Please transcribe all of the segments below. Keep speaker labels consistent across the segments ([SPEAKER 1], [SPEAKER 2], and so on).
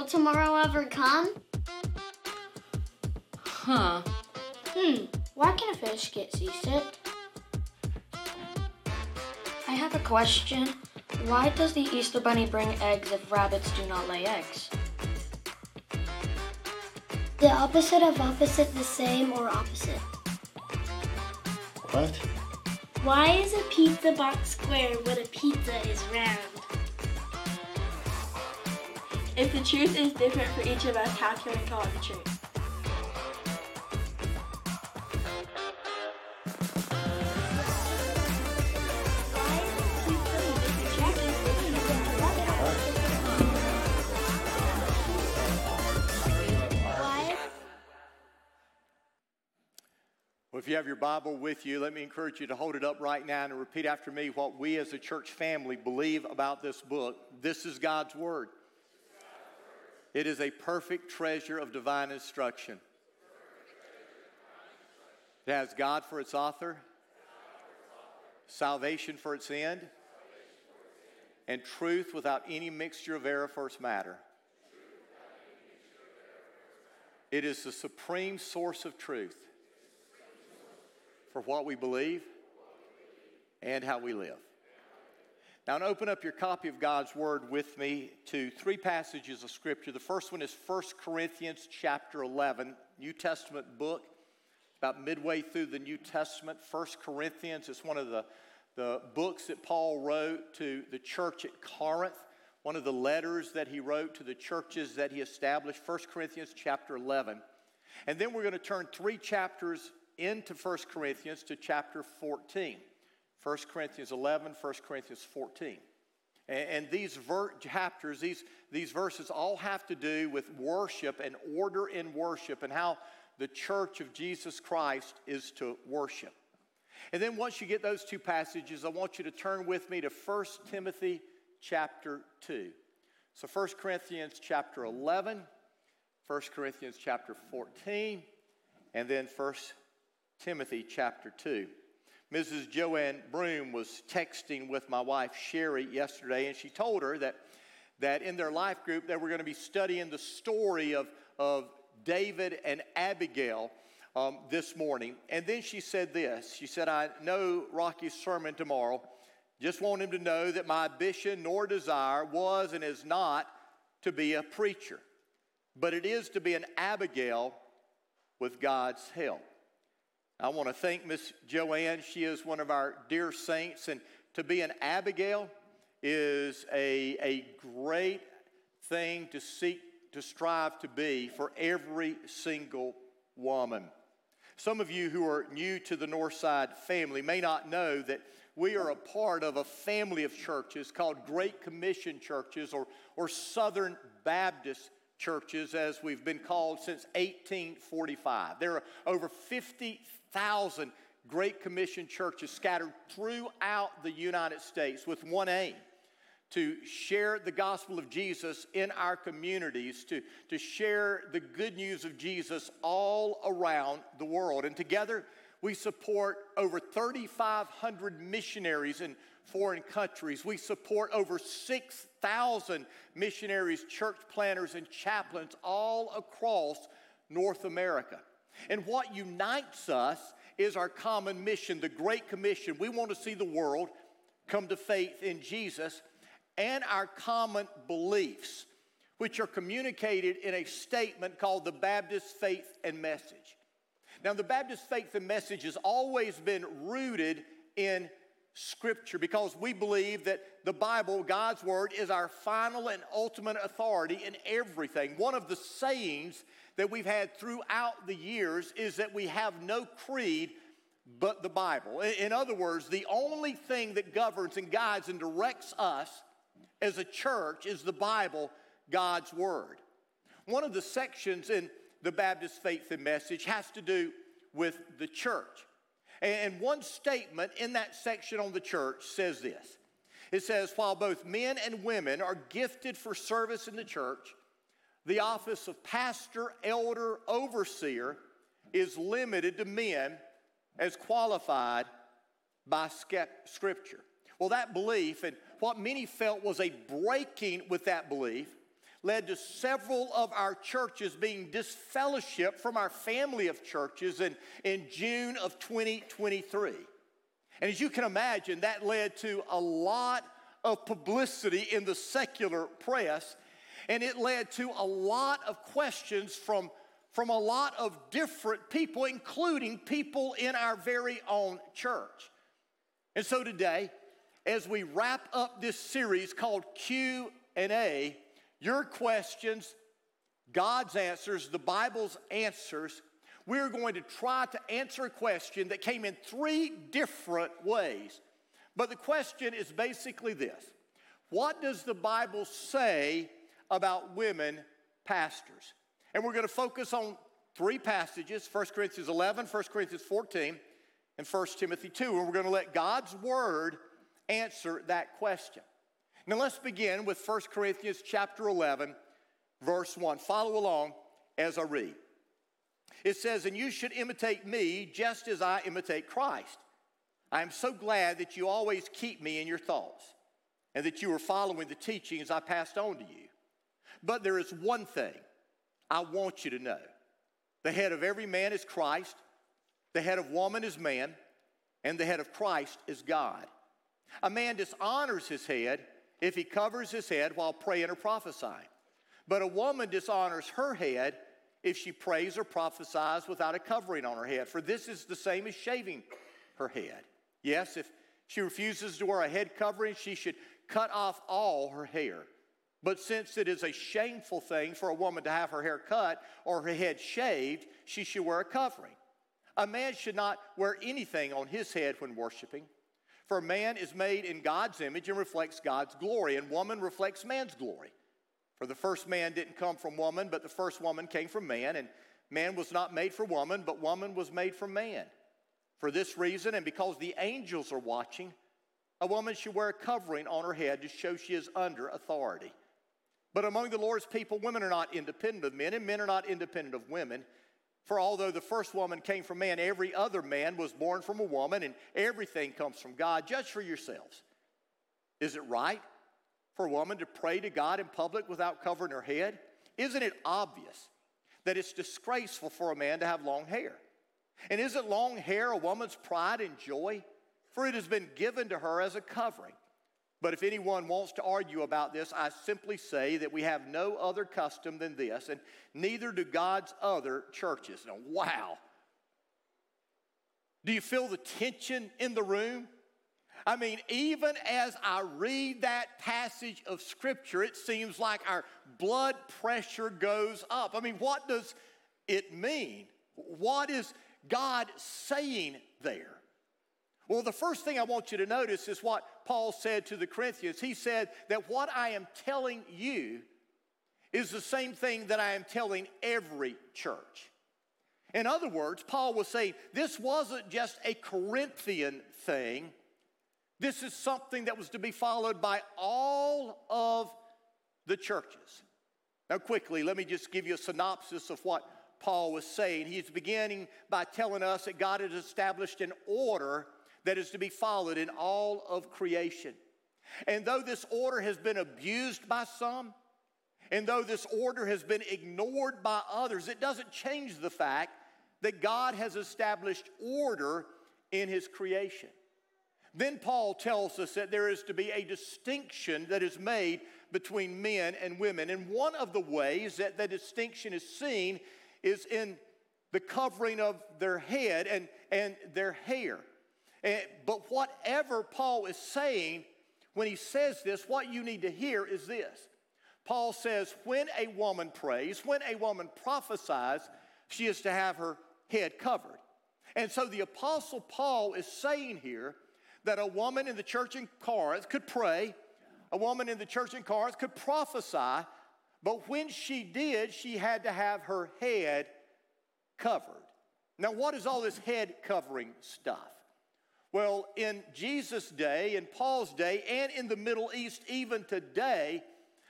[SPEAKER 1] Will tomorrow ever come?
[SPEAKER 2] Huh.
[SPEAKER 3] Hmm, why can a fish get seasick?
[SPEAKER 4] I have a question. Why does the Easter Bunny bring eggs if rabbits do not lay eggs?
[SPEAKER 1] The opposite of opposite the same or opposite?
[SPEAKER 5] What?
[SPEAKER 3] Why is a pizza box square when a pizza is round? If the truth is different for each of us, how can we call it the truth?
[SPEAKER 6] Well, if you have your Bible with you, let me encourage you to hold it up right now and repeat after me what we as a church family believe about this book. This is God's Word. It is a perfect treasure of divine instruction. It has God for its author, salvation for its end, and truth without any mixture of error for its matter. It is the supreme source of truth for what we believe and how we live. Now, open up your copy of God's Word with me to three passages of Scripture. The first one is 1 Corinthians chapter 11, New Testament book, about midway through the New Testament. 1 Corinthians is one of the, the books that Paul wrote to the church at Corinth, one of the letters that he wrote to the churches that he established, 1 Corinthians chapter 11. And then we're going to turn three chapters into 1 Corinthians to chapter 14. 1 Corinthians 11, 1 Corinthians 14. And, these ver- chapters, these, these verses all have to do with worship and order in worship and how the church of Jesus Christ is to worship. And then once you get those two passages, I want you to turn with me to 1 Timothy chapter 2. So 1 Corinthians chapter 11, 1 Corinthians chapter 14, and then 1 Timothy chapter 2. Mrs. Joanne Broom was texting with my wife Sherry yesterday, and she told her that, that in their life group they were going to be studying the story of, of David and Abigail um, this morning. And then she said this She said, I know Rocky's sermon tomorrow. Just want him to know that my ambition nor desire was and is not to be a preacher, but it is to be an Abigail with God's help. I want to thank Miss Joanne. She is one of our dear saints, and to be an Abigail is a, a great thing to seek to strive to be for every single woman. Some of you who are new to the Northside family may not know that we are a part of a family of churches called Great Commission churches or, or Southern Baptist churches, as we've been called since 1845. There are over 50,000 Great Commission churches scattered throughout the United States with one aim to share the gospel of Jesus in our communities, to, to share the good news of Jesus all around the world. And together, we support over 3,500 missionaries in foreign countries. We support over 6,000 missionaries, church planters, and chaplains all across North America. And what unites us is our common mission, the Great Commission. We want to see the world come to faith in Jesus and our common beliefs, which are communicated in a statement called the Baptist Faith and Message. Now, the Baptist faith and message has always been rooted in Scripture because we believe that the Bible, God's Word, is our final and ultimate authority in everything. One of the sayings that we've had throughout the years is that we have no creed but the Bible. In other words, the only thing that governs and guides and directs us as a church is the Bible, God's Word. One of the sections in the Baptist faith and message has to do with the church. And one statement in that section on the church says this it says, While both men and women are gifted for service in the church, the office of pastor, elder, overseer is limited to men as qualified by Scripture. Well, that belief and what many felt was a breaking with that belief led to several of our churches being disfellowshipped from our family of churches in, in June of 2023. And as you can imagine, that led to a lot of publicity in the secular press, and it led to a lot of questions from, from a lot of different people, including people in our very own church. And so today, as we wrap up this series called Q&A, your questions, God's answers, the Bible's answers, we're going to try to answer a question that came in three different ways. But the question is basically this What does the Bible say about women pastors? And we're going to focus on three passages 1 Corinthians 11, 1 Corinthians 14, and 1 Timothy 2. And we're going to let God's word answer that question. Now let's begin with 1 Corinthians chapter 11, verse 1. Follow along as I read. It says, And you should imitate me just as I imitate Christ. I am so glad that you always keep me in your thoughts and that you are following the teachings I passed on to you. But there is one thing I want you to know the head of every man is Christ, the head of woman is man, and the head of Christ is God. A man dishonors his head if he covers his head while praying or prophesying. But a woman dishonors her head if she prays or prophesies without a covering on her head, for this is the same as shaving her head. Yes, if she refuses to wear a head covering, she should cut off all her hair. But since it is a shameful thing for a woman to have her hair cut or her head shaved, she should wear a covering. A man should not wear anything on his head when worshiping. For man is made in God's image and reflects God's glory, and woman reflects man's glory. For the first man didn't come from woman, but the first woman came from man, and man was not made for woman, but woman was made for man. For this reason, and because the angels are watching, a woman should wear a covering on her head to show she is under authority. But among the Lord's people, women are not independent of men, and men are not independent of women. For although the first woman came from man, every other man was born from a woman, and everything comes from God. Judge for yourselves. Is it right for a woman to pray to God in public without covering her head? Isn't it obvious that it's disgraceful for a man to have long hair? And isn't long hair a woman's pride and joy? For it has been given to her as a covering. But if anyone wants to argue about this, I simply say that we have no other custom than this, and neither do God's other churches. Now, wow. Do you feel the tension in the room? I mean, even as I read that passage of Scripture, it seems like our blood pressure goes up. I mean, what does it mean? What is God saying there? Well, the first thing I want you to notice is what Paul said to the Corinthians. He said that what I am telling you is the same thing that I am telling every church. In other words, Paul was saying this wasn't just a Corinthian thing, this is something that was to be followed by all of the churches. Now, quickly, let me just give you a synopsis of what Paul was saying. He's beginning by telling us that God has established an order that is to be followed in all of creation. And though this order has been abused by some, and though this order has been ignored by others, it doesn't change the fact that God has established order in His creation. Then Paul tells us that there is to be a distinction that is made between men and women. And one of the ways that the distinction is seen is in the covering of their head and, and their hair. And, but whatever Paul is saying when he says this, what you need to hear is this. Paul says, when a woman prays, when a woman prophesies, she is to have her head covered. And so the Apostle Paul is saying here that a woman in the church in Corinth could pray, a woman in the church in Corinth could prophesy, but when she did, she had to have her head covered. Now, what is all this head covering stuff? Well, in Jesus' day, in Paul's day, and in the Middle East, even today,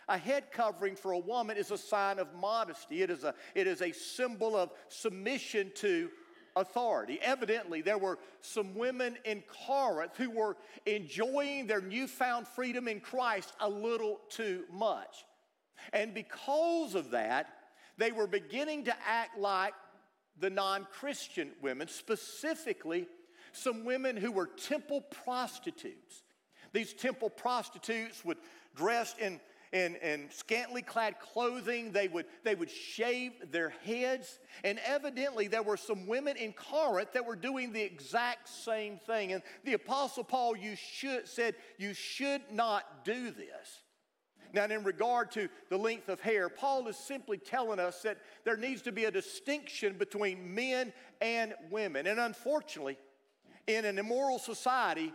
[SPEAKER 6] a head covering for a woman is a sign of modesty. It is a, it is a symbol of submission to authority. Evidently, there were some women in Corinth who were enjoying their newfound freedom in Christ a little too much. And because of that, they were beginning to act like the non Christian women, specifically some women who were temple prostitutes. These temple prostitutes would dress in, in, in scantily clad clothing, they would, they would shave their heads. And evidently, there were some women in Corinth that were doing the exact same thing. And the Apostle Paul you should, said, You should not do this. Now, in regard to the length of hair, Paul is simply telling us that there needs to be a distinction between men and women. And unfortunately, in an immoral society,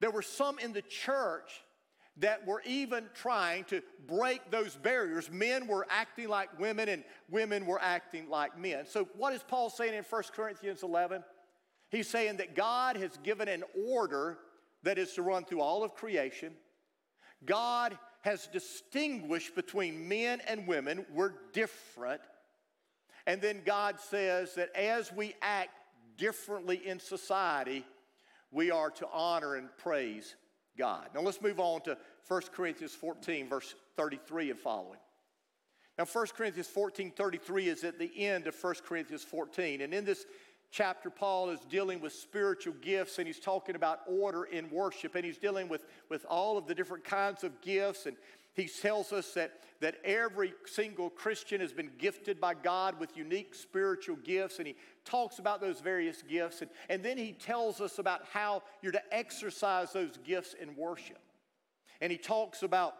[SPEAKER 6] there were some in the church that were even trying to break those barriers. Men were acting like women, and women were acting like men. So, what is Paul saying in 1 Corinthians 11? He's saying that God has given an order that is to run through all of creation. God has distinguished between men and women. We're different. And then God says that as we act differently in society, we are to honor and praise God. Now let's move on to 1 Corinthians 14, verse 33 and following. Now, 1 Corinthians 14, 33 is at the end of 1 Corinthians 14. And in this chapter, Paul is dealing with spiritual gifts and he's talking about order in worship and he's dealing with, with all of the different kinds of gifts. And he tells us that, that every single Christian has been gifted by God with unique spiritual gifts, and he talks about those various gifts. And, and then he tells us about how you're to exercise those gifts in worship. And he talks about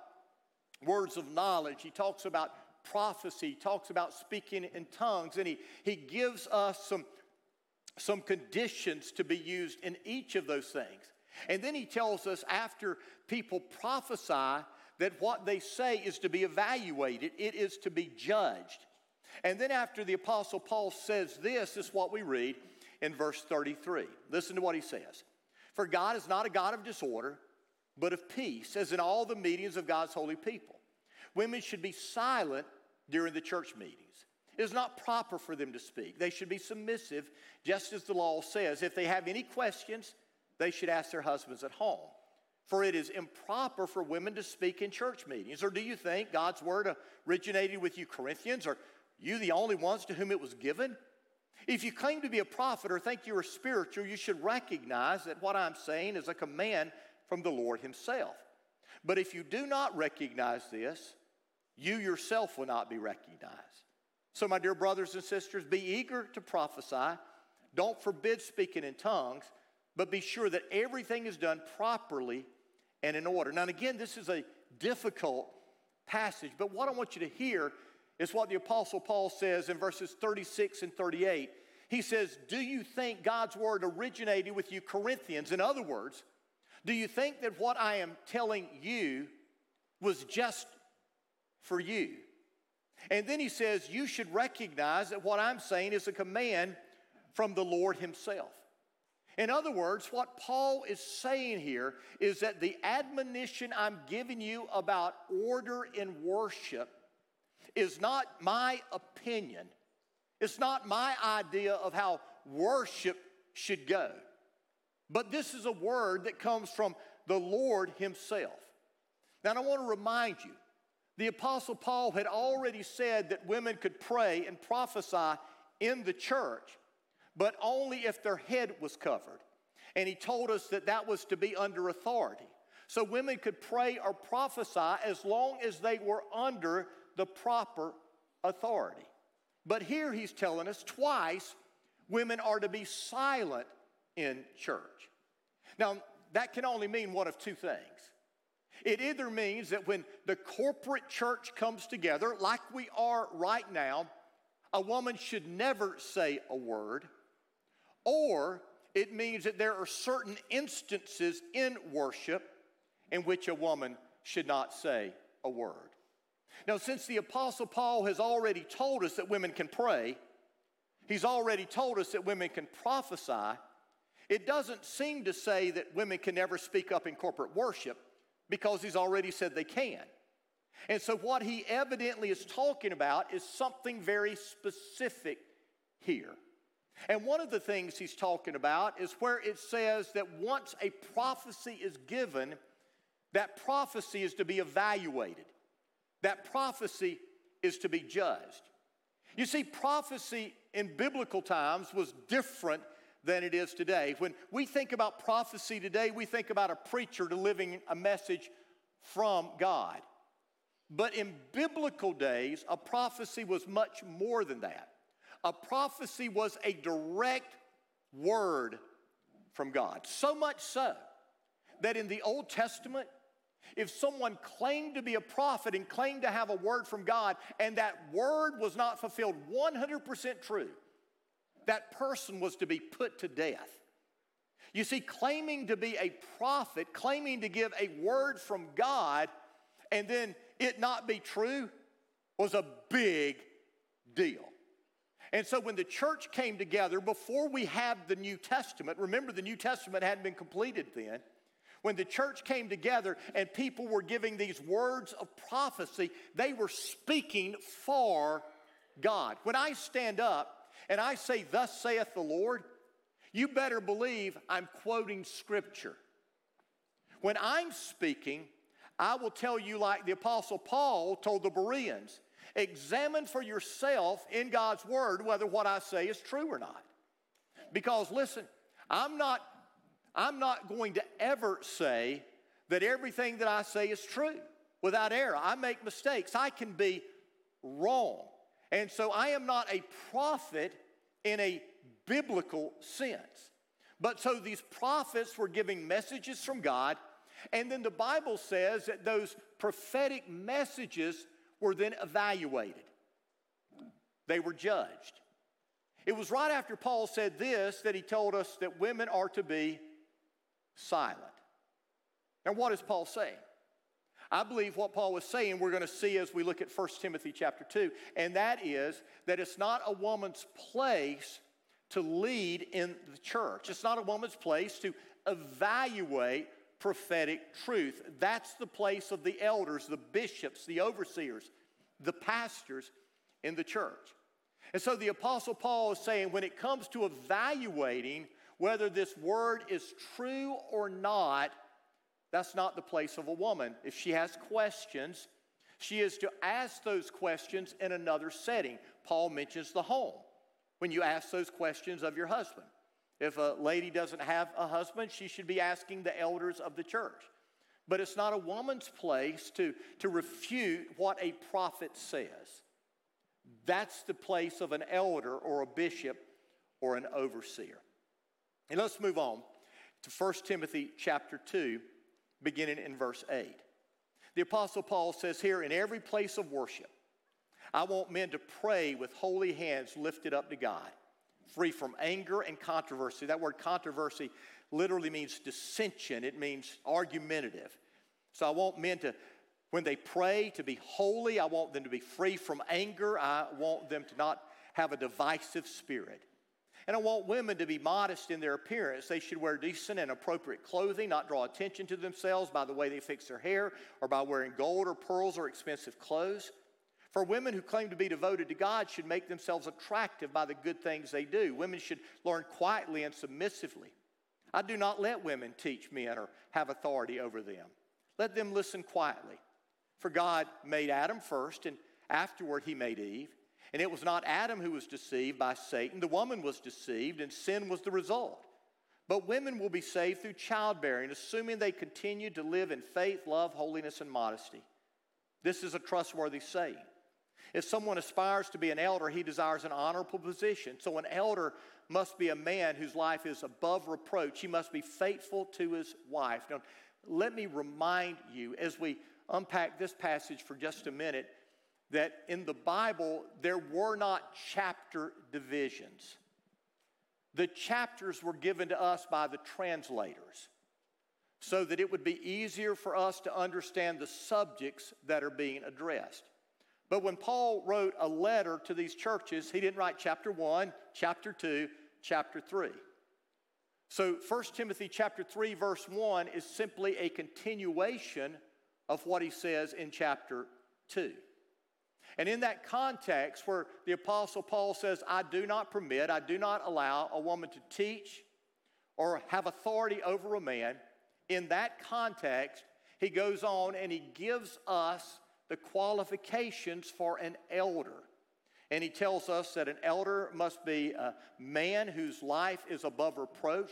[SPEAKER 6] words of knowledge, he talks about prophecy, he talks about speaking in tongues, and he, he gives us some, some conditions to be used in each of those things. And then he tells us after people prophesy, that what they say is to be evaluated, it is to be judged. And then after the Apostle Paul says this, is what we read in verse 33. Listen to what he says For God is not a God of disorder, but of peace, as in all the meetings of God's holy people. Women should be silent during the church meetings. It is not proper for them to speak. They should be submissive, just as the law says. If they have any questions, they should ask their husbands at home for it is improper for women to speak in church meetings? Or do you think God's word originated with you, Corinthians? Are you the only ones to whom it was given? If you claim to be a prophet or think you are spiritual, you should recognize that what I'm saying is a command from the Lord Himself. But if you do not recognize this, you yourself will not be recognized. So, my dear brothers and sisters, be eager to prophesy. Don't forbid speaking in tongues, but be sure that everything is done properly and in order. Now, again, this is a difficult passage, but what I want you to hear is what the Apostle Paul says in verses 36 and 38. He says, Do you think God's word originated with you, Corinthians? In other words, do you think that what I am telling you was just for you? And then he says, You should recognize that what I'm saying is a command from the Lord Himself. In other words, what Paul is saying here is that the admonition I'm giving you about order in worship is not my opinion. It's not my idea of how worship should go. But this is a word that comes from the Lord Himself. Now, I want to remind you the Apostle Paul had already said that women could pray and prophesy in the church but only if their head was covered. And he told us that that was to be under authority. So women could pray or prophesy as long as they were under the proper authority. But here he's telling us twice women are to be silent in church. Now, that can only mean one of two things. It either means that when the corporate church comes together, like we are right now, a woman should never say a word, or it means that there are certain instances in worship in which a woman should not say a word. Now, since the Apostle Paul has already told us that women can pray, he's already told us that women can prophesy, it doesn't seem to say that women can never speak up in corporate worship because he's already said they can. And so, what he evidently is talking about is something very specific here. And one of the things he's talking about is where it says that once a prophecy is given, that prophecy is to be evaluated. that prophecy is to be judged. You see, prophecy in biblical times was different than it is today. When we think about prophecy today, we think about a preacher delivering a message from God. But in biblical days, a prophecy was much more than that. A prophecy was a direct word from God. So much so that in the Old Testament, if someone claimed to be a prophet and claimed to have a word from God, and that word was not fulfilled 100% true, that person was to be put to death. You see, claiming to be a prophet, claiming to give a word from God, and then it not be true was a big deal. And so when the church came together, before we had the New Testament, remember the New Testament hadn't been completed then. When the church came together and people were giving these words of prophecy, they were speaking for God. When I stand up and I say, Thus saith the Lord, you better believe I'm quoting scripture. When I'm speaking, I will tell you, like the Apostle Paul told the Bereans, examine for yourself in God's Word whether what I say is true or not. Because listen, I'm not, I'm not going to ever say that everything that I say is true without error. I make mistakes, I can be wrong. And so I am not a prophet in a biblical sense. But so these prophets were giving messages from God and then the Bible says that those prophetic messages were then evaluated, they were judged. It was right after Paul said this that he told us that women are to be silent. Now, what is Paul saying? I believe what Paul was saying we're going to see as we look at 1 Timothy chapter 2, and that is that it's not a woman's place to lead in the church. It's not a woman's place to evaluate prophetic truth. That's the place of the elders, the bishops, the overseers, the pastors in the church. And so the Apostle Paul is saying when it comes to evaluating whether this word is true or not, that's not the place of a woman. If she has questions, she is to ask those questions in another setting. Paul mentions the home when you ask those questions of your husband. If a lady doesn't have a husband, she should be asking the elders of the church. But it's not a woman's place to, to refute what a prophet says. That's the place of an elder or a bishop or an overseer. And let's move on to 1 Timothy chapter 2, beginning in verse 8. The Apostle Paul says here, In every place of worship, I want men to pray with holy hands lifted up to God free from anger and controversy. That word controversy literally means dissension, it means argumentative. So I want men to, when they pray, to be holy. I want them to be free from anger. I want them to not have a divisive spirit. And I want women to be modest in their appearance. They should wear decent and appropriate clothing, not draw attention to themselves by the way they fix their hair or by wearing gold or pearls or expensive clothes. For women who claim to be devoted to God should make themselves attractive by the good things they do. Women should learn quietly and submissively. I do not let women teach men or have authority over them. Let them listen quietly. For God made Adam first, and afterward he made Eve. And it was not Adam who was deceived by Satan, the woman was deceived, and sin was the result. But women will be saved through childbearing, assuming they continue to live in faith, love, holiness, and modesty. This is a trustworthy saying. If someone aspires to be an elder, he desires an honorable position. So, an elder must be a man whose life is above reproach. He must be faithful to his wife. Now, let me remind you as we unpack this passage for just a minute that in the Bible, there were not chapter divisions. The chapters were given to us by the translators so that it would be easier for us to understand the subjects that are being addressed. But when Paul wrote a letter to these churches, he didn't write chapter 1, chapter 2, chapter 3. So 1 Timothy chapter 3 verse 1 is simply a continuation of what he says in chapter 2. And in that context where the apostle Paul says I do not permit, I do not allow a woman to teach or have authority over a man, in that context he goes on and he gives us the qualifications for an elder. And he tells us that an elder must be a man whose life is above reproach.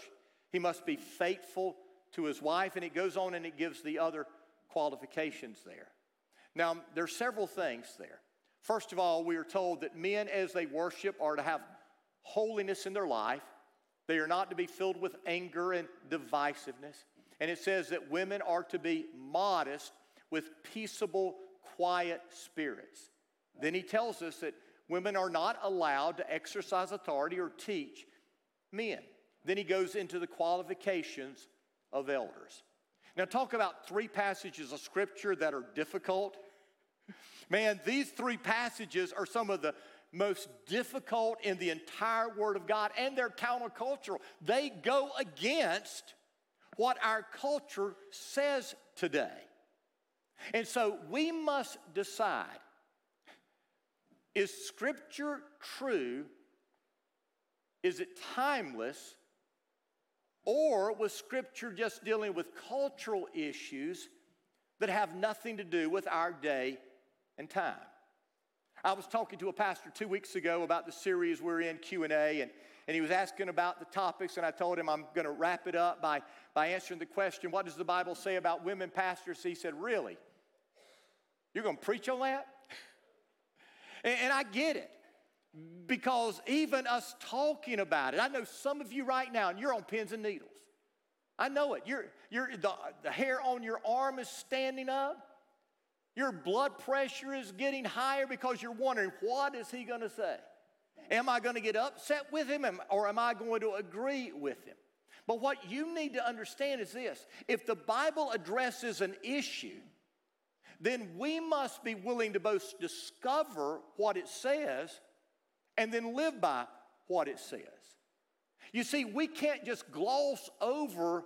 [SPEAKER 6] He must be faithful to his wife. And it goes on and it gives the other qualifications there. Now, there are several things there. First of all, we are told that men, as they worship, are to have holiness in their life. They are not to be filled with anger and divisiveness. And it says that women are to be modest with peaceable, quiet spirits. Then he tells us that women are not allowed to exercise authority or teach men. Then he goes into the qualifications of elders. Now, talk about three passages of scripture that are difficult. Man, these three passages are some of the most difficult in the entire Word of God, and they're countercultural. They go against what our culture says today. And so we must decide is Scripture true? Is it timeless? Or was Scripture just dealing with cultural issues that have nothing to do with our day and time? I was talking to a pastor two weeks ago about the series we're in, Q&A, and, and he was asking about the topics, and I told him I'm going to wrap it up by, by answering the question, what does the Bible say about women pastors? He said, really? You're going to preach on that? and, and I get it because even us talking about it, I know some of you right now, and you're on pins and needles. I know it. You're, you're, the, the hair on your arm is standing up. Your blood pressure is getting higher because you're wondering, what is he going to say? Am I going to get upset with him or am I going to agree with him? But what you need to understand is this if the Bible addresses an issue, then we must be willing to both discover what it says and then live by what it says. You see, we can't just gloss over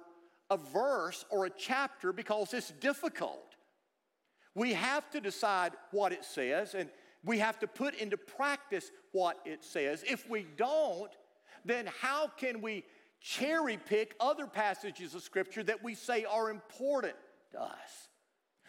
[SPEAKER 6] a verse or a chapter because it's difficult. We have to decide what it says and we have to put into practice what it says. If we don't, then how can we cherry pick other passages of Scripture that we say are important to us?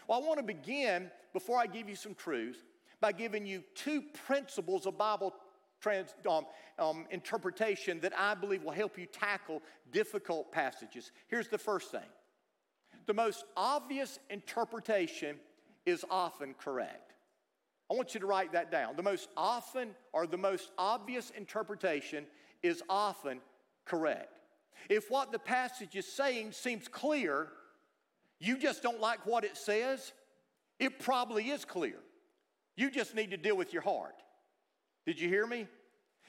[SPEAKER 6] Well, I want to begin, before I give you some truths, by giving you two principles of Bible trans, um, um, interpretation that I believe will help you tackle difficult passages. Here's the first thing the most obvious interpretation is often correct. I want you to write that down. The most often or the most obvious interpretation is often correct. If what the passage is saying seems clear, you just don't like what it says, it probably is clear. You just need to deal with your heart. Did you hear me?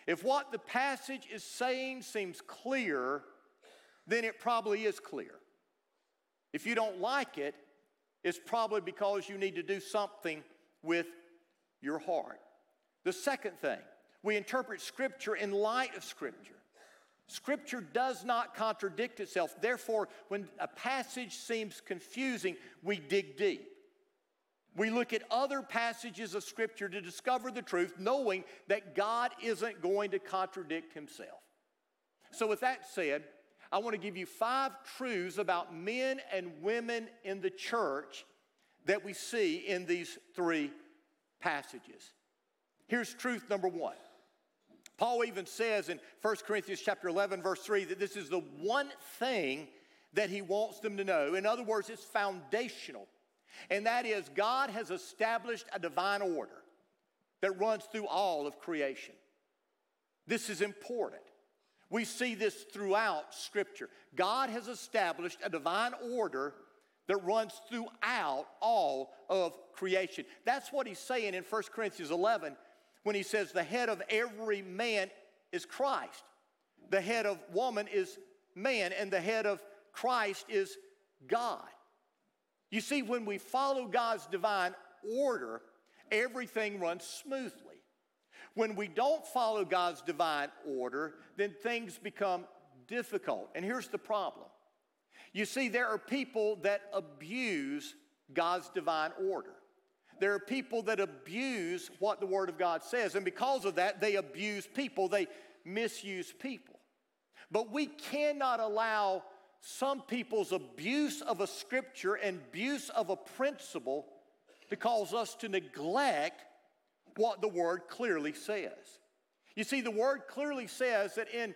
[SPEAKER 6] If what the passage is saying seems clear, then it probably is clear. If you don't like it, it's probably because you need to do something with your heart. The second thing, we interpret Scripture in light of Scripture. Scripture does not contradict itself. Therefore, when a passage seems confusing, we dig deep. We look at other passages of Scripture to discover the truth, knowing that God isn't going to contradict Himself. So, with that said, I want to give you five truths about men and women in the church that we see in these three passages. Here's truth number one. Paul even says in 1 Corinthians chapter 11 verse 3 that this is the one thing that he wants them to know. In other words, it's foundational. And that is God has established a divine order that runs through all of creation. This is important. We see this throughout Scripture. God has established a divine order that runs throughout all of creation. That's what he's saying in 1 Corinthians 11 when he says, The head of every man is Christ, the head of woman is man, and the head of Christ is God. You see, when we follow God's divine order, everything runs smoothly. When we don't follow God's divine order, then things become difficult. And here's the problem you see, there are people that abuse God's divine order. There are people that abuse what the Word of God says, and because of that, they abuse people, they misuse people. But we cannot allow some people's abuse of a scripture and abuse of a principle to cause us to neglect what the Word clearly says. You see, the Word clearly says that in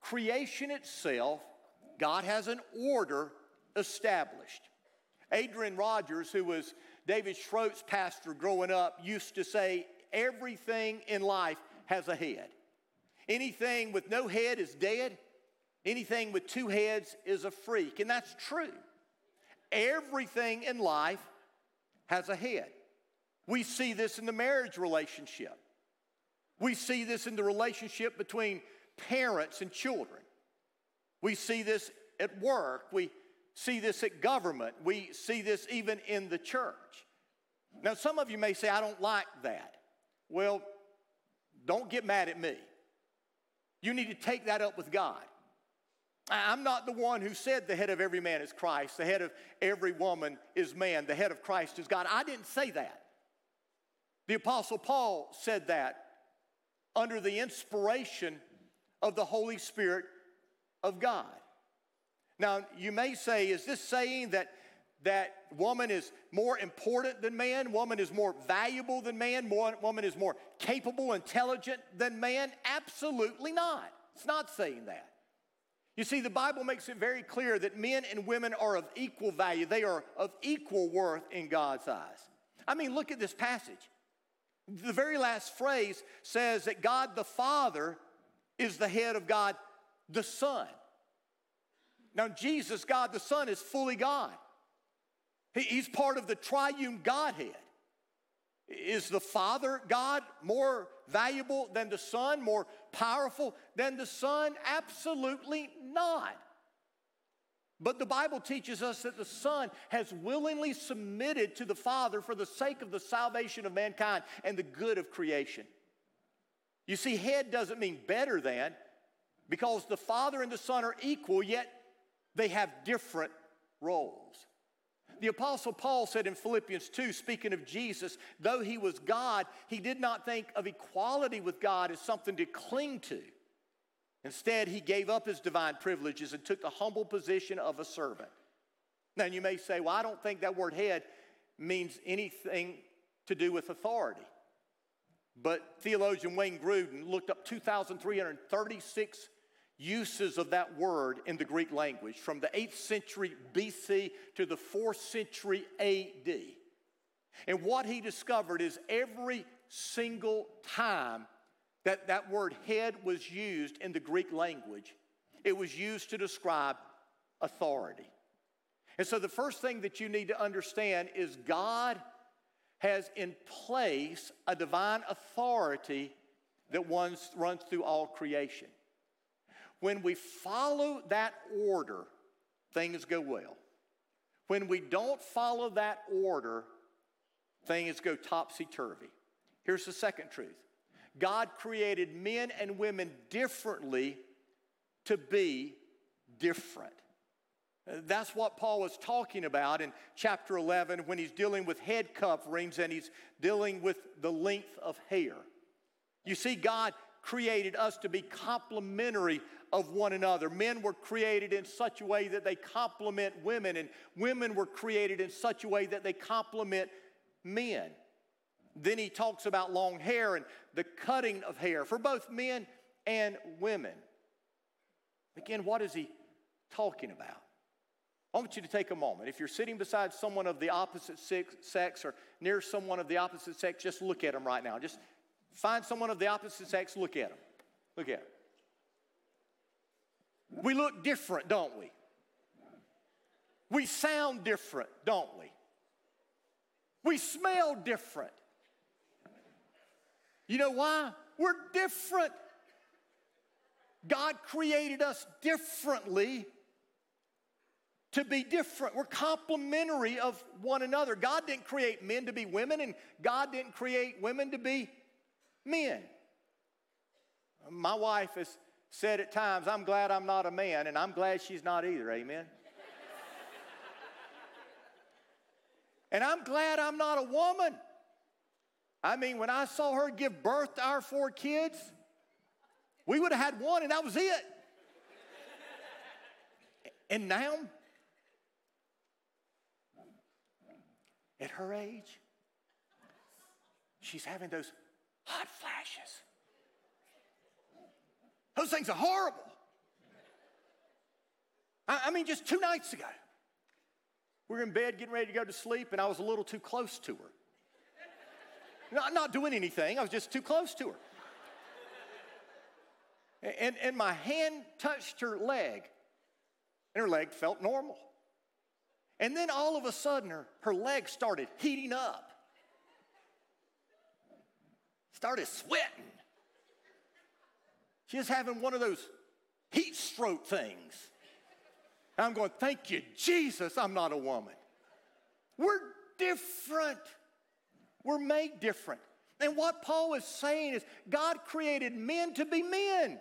[SPEAKER 6] creation itself, God has an order established. Adrian Rogers, who was David Schroep's pastor growing up, used to say, Everything in life has a head. Anything with no head is dead. Anything with two heads is a freak. And that's true. Everything in life has a head. We see this in the marriage relationship. We see this in the relationship between parents and children. We see this at work. We see this at government. We see this even in the church. Now, some of you may say, I don't like that. Well, don't get mad at me. You need to take that up with God. I'm not the one who said the head of every man is Christ, the head of every woman is man, the head of Christ is God. I didn't say that. The Apostle Paul said that under the inspiration of the Holy Spirit of God. Now, you may say, is this saying that that woman is more important than man, woman is more valuable than man, woman is more capable, intelligent than man? Absolutely not. It's not saying that. You see, the Bible makes it very clear that men and women are of equal value. They are of equal worth in God's eyes. I mean, look at this passage. The very last phrase says that God the Father is the head of God the Son. Now, Jesus, God the Son, is fully God. He's part of the triune Godhead. Is the Father God more valuable than the Son, more powerful than the Son? Absolutely not. But the Bible teaches us that the Son has willingly submitted to the Father for the sake of the salvation of mankind and the good of creation. You see, head doesn't mean better than, because the Father and the Son are equal, yet they have different roles. The Apostle Paul said in Philippians 2, speaking of Jesus, though he was God, he did not think of equality with God as something to cling to. Instead, he gave up his divine privileges and took the humble position of a servant. Now, you may say, well, I don't think that word head means anything to do with authority. But theologian Wayne Grudem looked up 2,336 uses of that word in the Greek language from the 8th century BC to the 4th century AD. And what he discovered is every single time that that word head was used in the Greek language, it was used to describe authority. And so the first thing that you need to understand is God has in place a divine authority that runs, runs through all creation. When we follow that order, things go well. When we don't follow that order, things go topsy turvy. Here's the second truth God created men and women differently to be different. That's what Paul was talking about in chapter 11 when he's dealing with head coverings and he's dealing with the length of hair. You see, God created us to be complementary of one another. Men were created in such a way that they complement women, and women were created in such a way that they complement men. Then he talks about long hair and the cutting of hair for both men and women. Again, what is he talking about? I want you to take a moment. If you're sitting beside someone of the opposite sex or near someone of the opposite sex, just look at them right now. Just find someone of the opposite sex, look at them. Look at them. We look different, don't we? We sound different, don't we? We smell different. You know why? We're different. God created us differently to be different. We're complementary of one another. God didn't create men to be women, and God didn't create women to be men. My wife has said at times, I'm glad I'm not a man, and I'm glad she's not either. Amen. and I'm glad I'm not a woman. I mean, when I saw her give birth to our four kids, we would have had one and that was it. And now, at her age, she's having those hot flashes. Those things are horrible. I, I mean, just two nights ago, we were in bed getting ready to go to sleep, and I was a little too close to her. Not, not doing anything, I was just too close to her. And, and my hand touched her leg, and her leg felt normal. And then all of a sudden, her, her leg started heating up, started sweating. She was having one of those heat stroke things. And I'm going, thank you, Jesus, I'm not a woman. We're different. We're made different. And what Paul is saying is God created men to be men.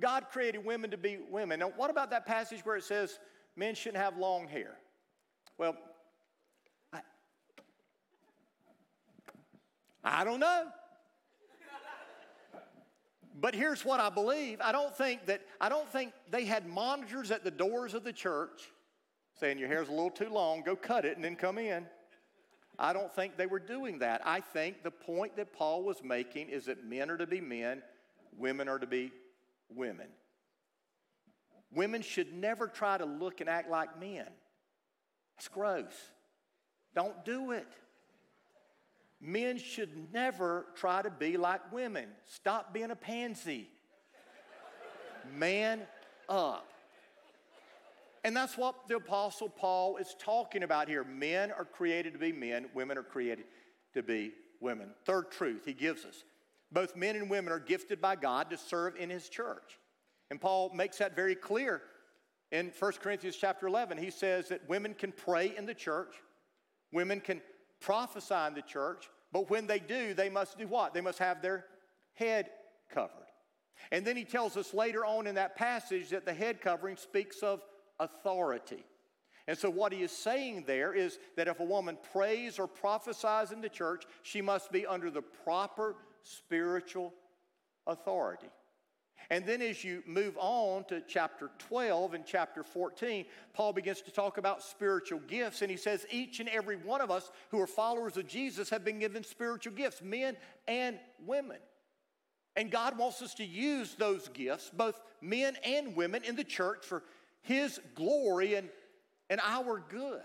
[SPEAKER 6] God created women to be women. Now, what about that passage where it says men shouldn't have long hair? Well, I don't know. But here's what I believe. I don't think that I don't think they had monitors at the doors of the church saying your hair's a little too long, go cut it and then come in. I don't think they were doing that. I think the point that Paul was making is that men are to be men, women are to be women. Women should never try to look and act like men. It's gross. Don't do it. Men should never try to be like women. Stop being a pansy. Man up. And that's what the Apostle Paul is talking about here. Men are created to be men, women are created to be women. Third truth he gives us both men and women are gifted by God to serve in his church. And Paul makes that very clear in 1 Corinthians chapter 11. He says that women can pray in the church, women can prophesy in the church, but when they do, they must do what? They must have their head covered. And then he tells us later on in that passage that the head covering speaks of authority. And so, what he is saying there is that if a woman prays or prophesies in the church, she must be under the proper spiritual authority. And then as you move on to chapter 12 and chapter 14, Paul begins to talk about spiritual gifts. And he says, each and every one of us who are followers of Jesus have been given spiritual gifts, men and women. And God wants us to use those gifts, both men and women, in the church for his glory and, and our good.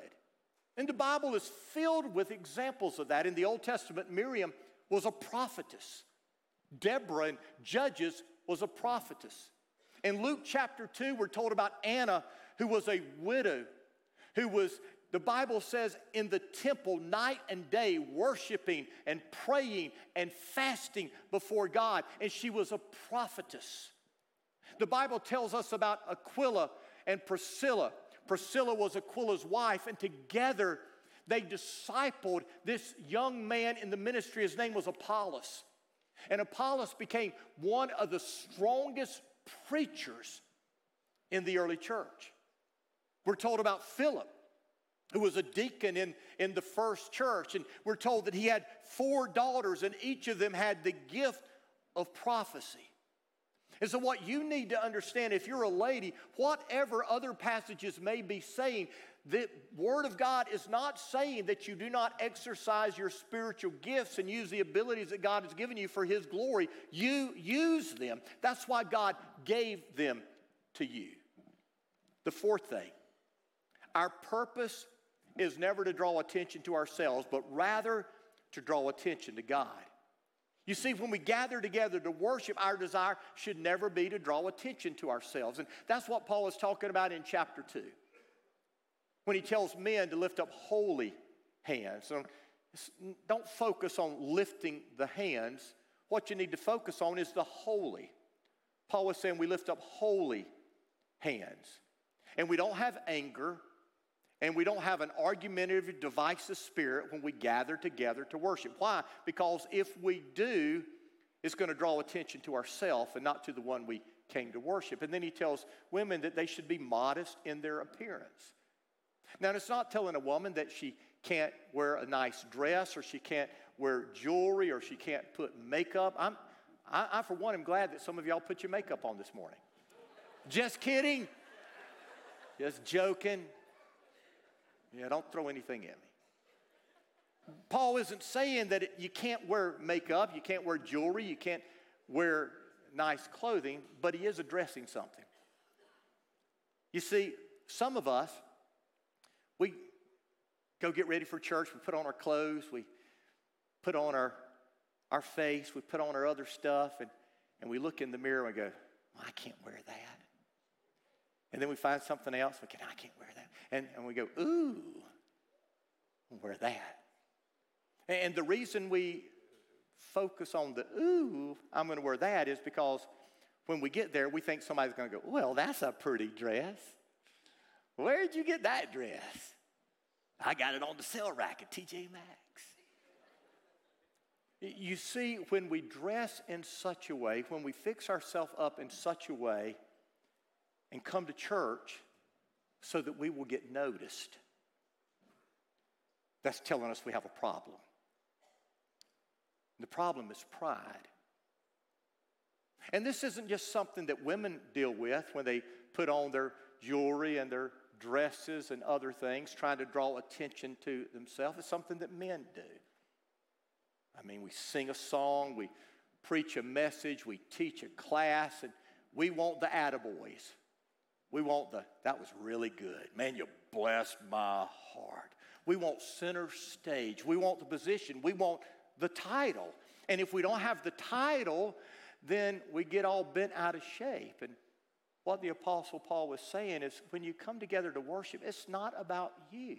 [SPEAKER 6] And the Bible is filled with examples of that. In the Old Testament, Miriam was a prophetess. Deborah and Judges was a prophetess. In Luke chapter 2, we're told about Anna, who was a widow, who was, the Bible says, in the temple night and day, worshiping and praying and fasting before God. And she was a prophetess. The Bible tells us about Aquila and Priscilla. Priscilla was Aquila's wife, and together they discipled this young man in the ministry. His name was Apollos. And Apollos became one of the strongest preachers in the early church. We're told about Philip, who was a deacon in, in the first church, and we're told that he had four daughters, and each of them had the gift of prophecy. And so, what you need to understand if you're a lady, whatever other passages may be saying, the Word of God is not saying that you do not exercise your spiritual gifts and use the abilities that God has given you for His glory. You use them. That's why God gave them to you. The fourth thing our purpose is never to draw attention to ourselves, but rather to draw attention to God. You see, when we gather together to worship, our desire should never be to draw attention to ourselves. And that's what Paul is talking about in chapter 2 when he tells men to lift up holy hands. So don't focus on lifting the hands. What you need to focus on is the holy. Paul was saying we lift up holy hands. And we don't have anger and we don't have an argumentative, divisive spirit when we gather together to worship. Why? Because if we do, it's going to draw attention to ourselves and not to the one we came to worship. And then he tells women that they should be modest in their appearance. Now, it's not telling a woman that she can't wear a nice dress or she can't wear jewelry or she can't put makeup. I'm, I, I, for one, am glad that some of y'all put your makeup on this morning. Just kidding. Just joking. Yeah, don't throw anything at me. Paul isn't saying that it, you can't wear makeup, you can't wear jewelry, you can't wear nice clothing, but he is addressing something. You see, some of us, go get ready for church, we put on our clothes, we put on our, our face, we put on our other stuff, and, and we look in the mirror and we go, well, I can't wear that. And then we find something else, we can, I can't wear that. And, and we go, ooh, wear that. And the reason we focus on the ooh, I'm going to wear that is because when we get there, we think somebody's going to go, well, that's a pretty dress. Where'd you get that dress? I got it on the sale rack at TJ Maxx. You see, when we dress in such a way, when we fix ourselves up in such a way and come to church so that we will get noticed, that's telling us we have a problem. The problem is pride. And this isn't just something that women deal with when they put on their jewelry and their dresses and other things, trying to draw attention to themselves. It's something that men do. I mean, we sing a song, we preach a message, we teach a class, and we want the attaboys. We want the, that was really good. Man, you blessed my heart. We want center stage. We want the position. We want the title. And if we don't have the title, then we get all bent out of shape. And what the Apostle Paul was saying is when you come together to worship, it's not about you.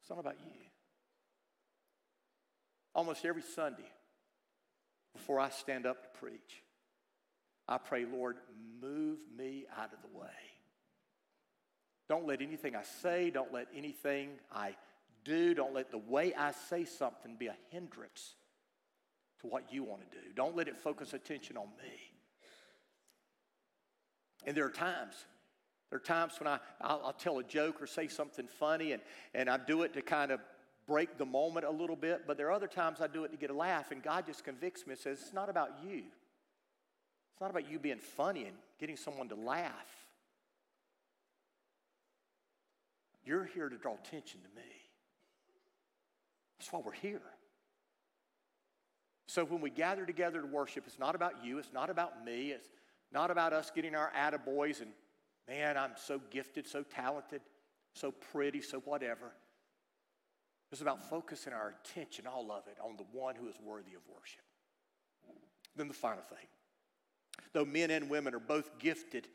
[SPEAKER 6] It's not about you. Almost every Sunday, before I stand up to preach, I pray, Lord, move me out of the way. Don't let anything I say, don't let anything I do, don't let the way I say something be a hindrance to what you want to do. Don't let it focus attention on me. And there are times, there are times when I, I'll, I'll, tell a joke or say something funny, and, and I do it to kind of break the moment a little bit, but there are other times I do it to get a laugh, and God just convicts me and says, It's not about you. It's not about you being funny and getting someone to laugh. You're here to draw attention to me. That's why we're here. So when we gather together to worship, it's not about you, it's not about me, it's not about us getting our attaboys and, man, I'm so gifted, so talented, so pretty, so whatever. It's about focusing our attention, all of it, on the one who is worthy of worship. Then the final thing. Though men and women are both gifted,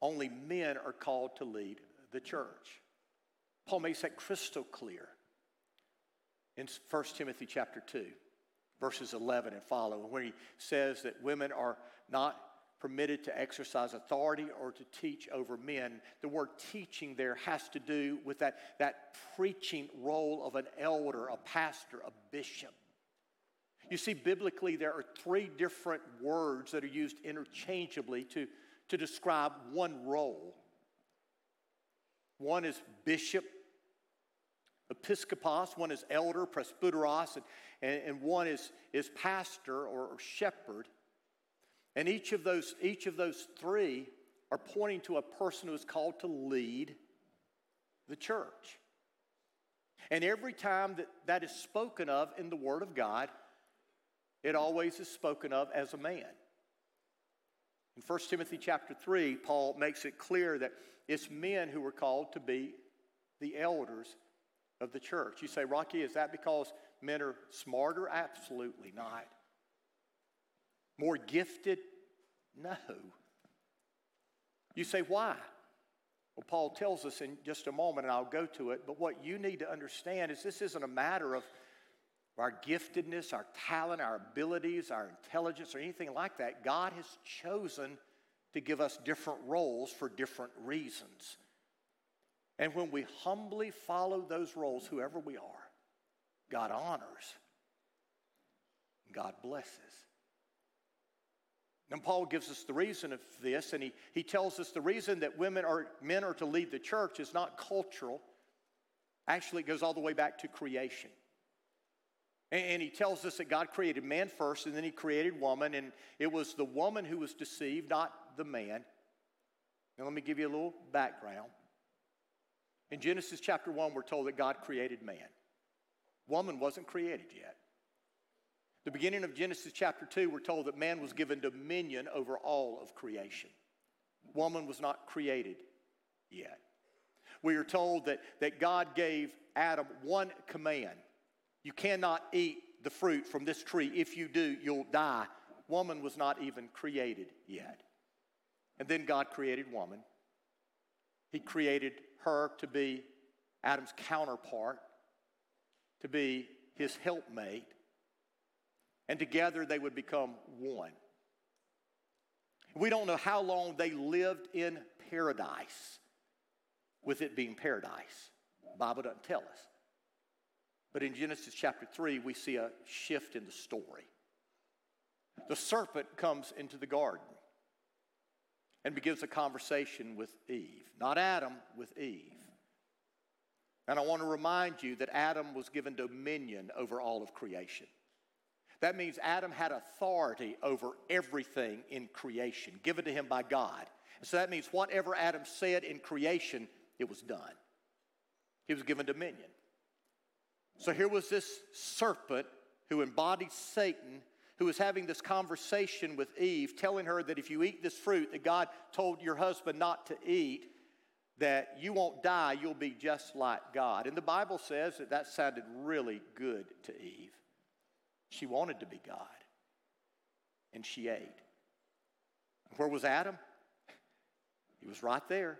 [SPEAKER 6] only men are called to lead the church. Paul makes that crystal clear in 1 Timothy chapter 2, verses 11 and following, where he says that women are not permitted to exercise authority or to teach over men. The word teaching there has to do with that, that preaching role of an elder, a pastor, a bishop. You see, biblically, there are three different words that are used interchangeably to, to describe one role. One is bishop, episkopos, one is elder, presbyteros, and, and, and one is, is pastor or, or shepherd. And each of those, each of those three are pointing to a person who is called to lead the church. And every time that that is spoken of in the Word of God, it always is spoken of as a man. In 1 Timothy chapter 3, Paul makes it clear that it's men who were called to be the elders of the church. You say, Rocky, is that because men are smarter? Absolutely not. More gifted? No. You say, why? Well, Paul tells us in just a moment, and I'll go to it, but what you need to understand is this isn't a matter of our giftedness, our talent, our abilities, our intelligence, or anything like that. God has chosen to give us different roles for different reasons. And when we humbly follow those roles, whoever we are, God honors, God blesses. And Paul gives us the reason of this, and he, he tells us the reason that women are men are to lead the church is not cultural. Actually, it goes all the way back to creation. And, and he tells us that God created man first, and then he created woman, and it was the woman who was deceived, not the man. Now, let me give you a little background. In Genesis chapter 1, we're told that God created man. Woman wasn't created yet. The beginning of Genesis chapter 2, we're told that man was given dominion over all of creation. Woman was not created yet. We are told that, that God gave Adam one command you cannot eat the fruit from this tree. If you do, you'll die. Woman was not even created yet. And then God created woman. He created her to be Adam's counterpart, to be his helpmate, and together they would become one. We don't know how long they lived in paradise, with it being paradise. The Bible doesn't tell us. But in Genesis chapter 3, we see a shift in the story. The serpent comes into the garden and begins a conversation with Eve. Not Adam, with Eve. And I want to remind you that Adam was given dominion over all of creation. That means Adam had authority over everything in creation, given to him by God. And so that means whatever Adam said in creation, it was done. He was given dominion. So here was this serpent who embodied Satan, who was having this conversation with Eve, telling her that if you eat this fruit that God told your husband not to eat, that you won't die, you'll be just like God. And the Bible says that that sounded really good to Eve. She wanted to be God, and she ate. Where was Adam? He was right there,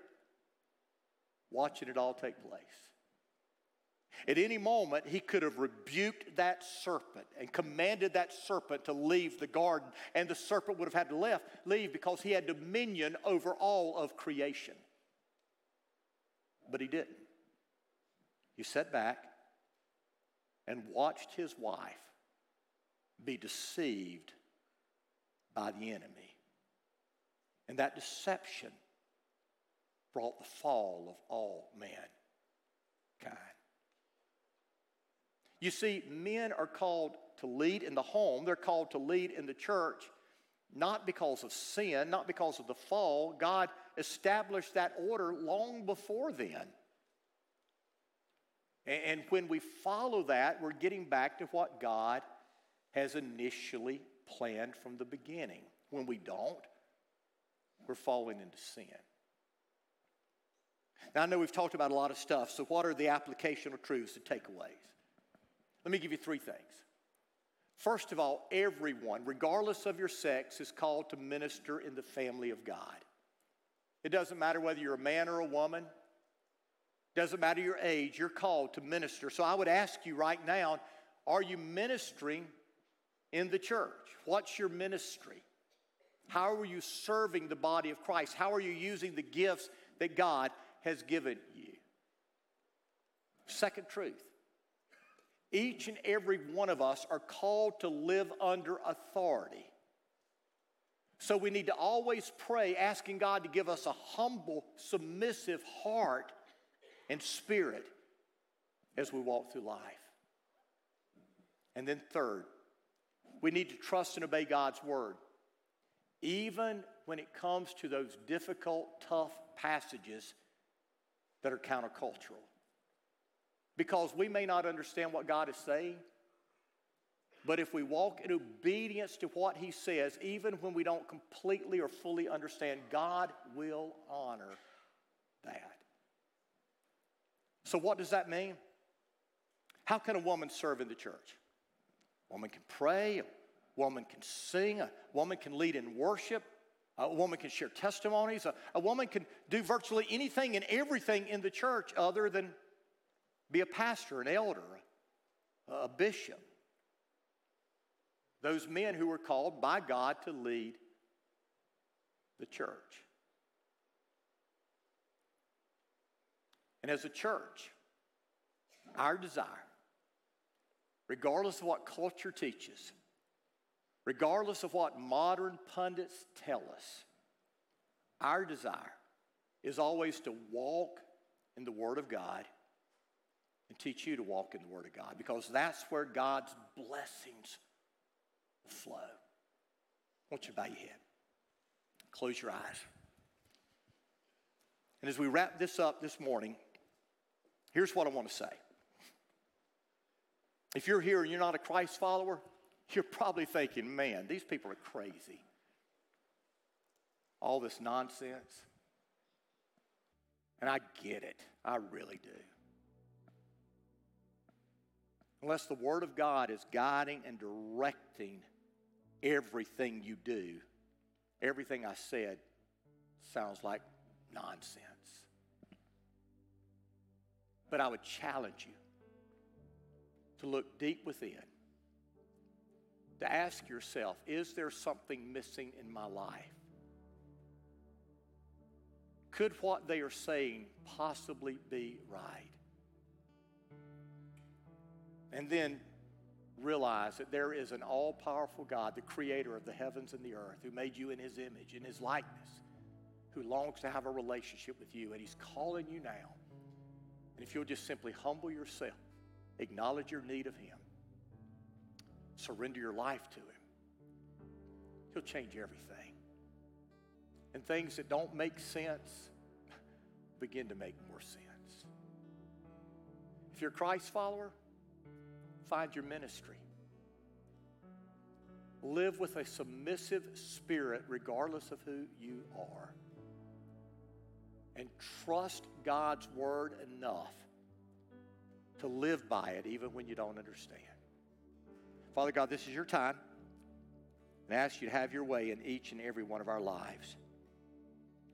[SPEAKER 6] watching it all take place. At any moment, he could have rebuked that serpent and commanded that serpent to leave the garden, and the serpent would have had to left, leave because he had dominion over all of creation. But he didn't. He sat back and watched his wife be deceived by the enemy. And that deception brought the fall of all mankind. You see, men are called to lead in the home, they're called to lead in the church, not because of sin, not because of the fall. God established that order long before then. And when we follow that, we're getting back to what God has initially planned from the beginning. When we don't, we're falling into sin. Now, I know we've talked about a lot of stuff, so what are the applicational truths and takeaways? Let me give you three things. First of all, everyone, regardless of your sex, is called to minister in the family of God. It doesn't matter whether you're a man or a woman, doesn't matter your age, you're called to minister. So I would ask you right now are you ministering in the church? What's your ministry? How are you serving the body of Christ? How are you using the gifts that God has given you? Second truth each and every one of us are called to live under authority. So we need to always pray, asking God to give us a humble, submissive heart and spirit as we walk through life. And then, third, we need to trust and obey God's word, even when it comes to those difficult, tough passages that are countercultural because we may not understand what God is saying. But if we walk in obedience to what He says, even when we don't completely or fully understand, God will honor that. So, what does that mean? How can a woman serve in the church? Woman can pray, a woman can sing, a woman can lead in worship, a woman can share testimonies, a, a woman can do virtually anything and everything in the church other than be a pastor, an elder, a bishop. Those men who were called by God to lead the church. And as a church, our desire, regardless of what culture teaches, regardless of what modern pundits tell us, our desire is always to walk in the Word of God and teach you to walk in the Word of God because that's where God's blessings flow. I want you to bow your head, close your eyes. And as we wrap this up this morning, here's what I want to say. If you're here and you're not a Christ follower, you're probably thinking, man, these people are crazy. All this nonsense. And I get it. I really do. Unless the Word of God is guiding and directing everything you do, everything I said sounds like nonsense. But I would challenge you to look deep within, to ask yourself is there something missing in my life? Could what they are saying possibly be right? And then realize that there is an all powerful God, the creator of the heavens and the earth, who made you in his image, in his likeness, who longs to have a relationship with you, and he's calling you now. And if you'll just simply humble yourself, acknowledge your need of him, surrender your life to him, he'll change everything. And things that don't make sense begin to make more sense. If you're a Christ follower, find your ministry. Live with a submissive spirit, regardless of who you are. And trust God's word enough to live by it, even when you don't understand. Father God, this is your time. And I ask you to have your way in each and every one of our lives.